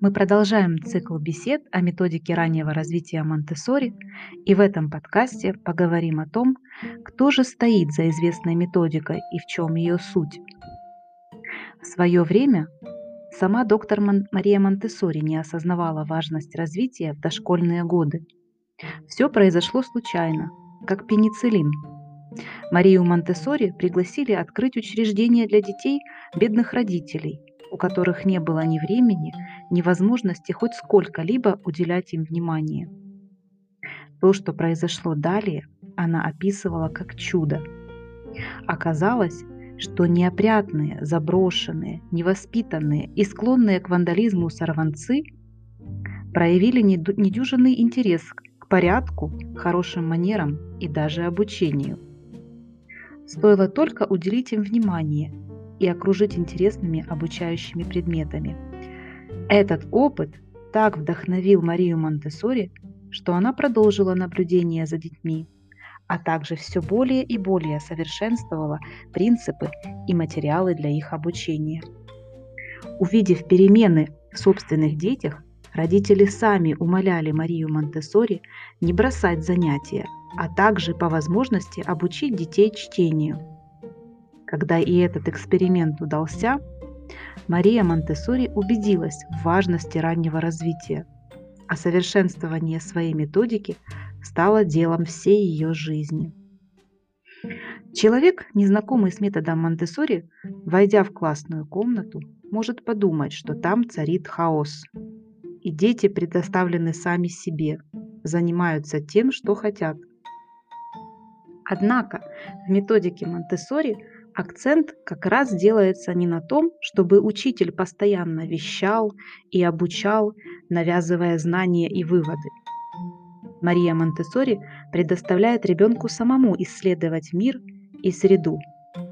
Мы продолжаем цикл бесед о методике раннего развития Монтессори, и в этом подкасте поговорим о том, кто же стоит за известной методикой и в чем ее суть. В свое время сама доктор Мария Монтессори не осознавала важность развития в дошкольные годы. Все произошло случайно, как пенициллин. Марию Монтессори пригласили открыть учреждение для детей бедных родителей – у которых не было ни времени, ни возможности хоть сколько-либо уделять им внимание. То, что произошло далее, она описывала как чудо. Оказалось, что неопрятные, заброшенные, невоспитанные и склонные к вандализму сорванцы проявили недюжинный интерес к порядку, хорошим манерам и даже обучению. Стоило только уделить им внимание – и окружить интересными обучающими предметами. Этот опыт так вдохновил Марию Монтессори, что она продолжила наблюдение за детьми, а также все более и более совершенствовала принципы и материалы для их обучения. Увидев перемены в собственных детях, родители сами умоляли Марию Монтессори не бросать занятия, а также по возможности обучить детей чтению – когда и этот эксперимент удался, Мария Монтессори убедилась в важности раннего развития, а совершенствование своей методики стало делом всей ее жизни. Человек, незнакомый с методом Монтессори, войдя в классную комнату, может подумать, что там царит хаос, и дети предоставлены сами себе, занимаются тем, что хотят. Однако в методике Монтессори Акцент как раз делается не на том, чтобы учитель постоянно вещал и обучал, навязывая знания и выводы. Мария Монтессори предоставляет ребенку самому исследовать мир и среду,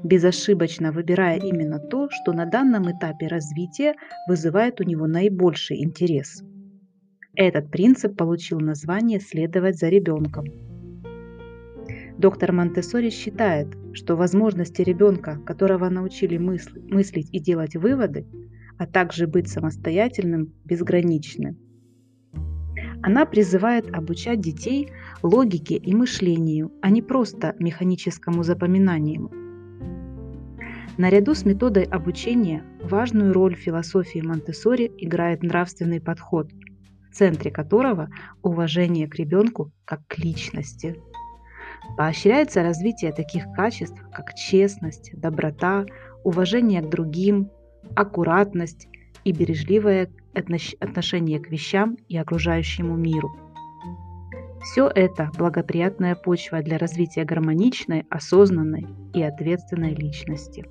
безошибочно выбирая именно то, что на данном этапе развития вызывает у него наибольший интерес. Этот принцип получил название «следовать за ребенком». Доктор Монтессори считает, что возможности ребенка, которого научили мысли, мыслить и делать выводы, а также быть самостоятельным, безграничны. Она призывает обучать детей логике и мышлению, а не просто механическому запоминанию. Наряду с методой обучения важную роль в философии Монтессори играет нравственный подход, в центре которого уважение к ребенку как к личности – Поощряется развитие таких качеств, как честность, доброта, уважение к другим, аккуратность и бережливое отношение к вещам и окружающему миру. Все это благоприятная почва для развития гармоничной, осознанной и ответственной личности.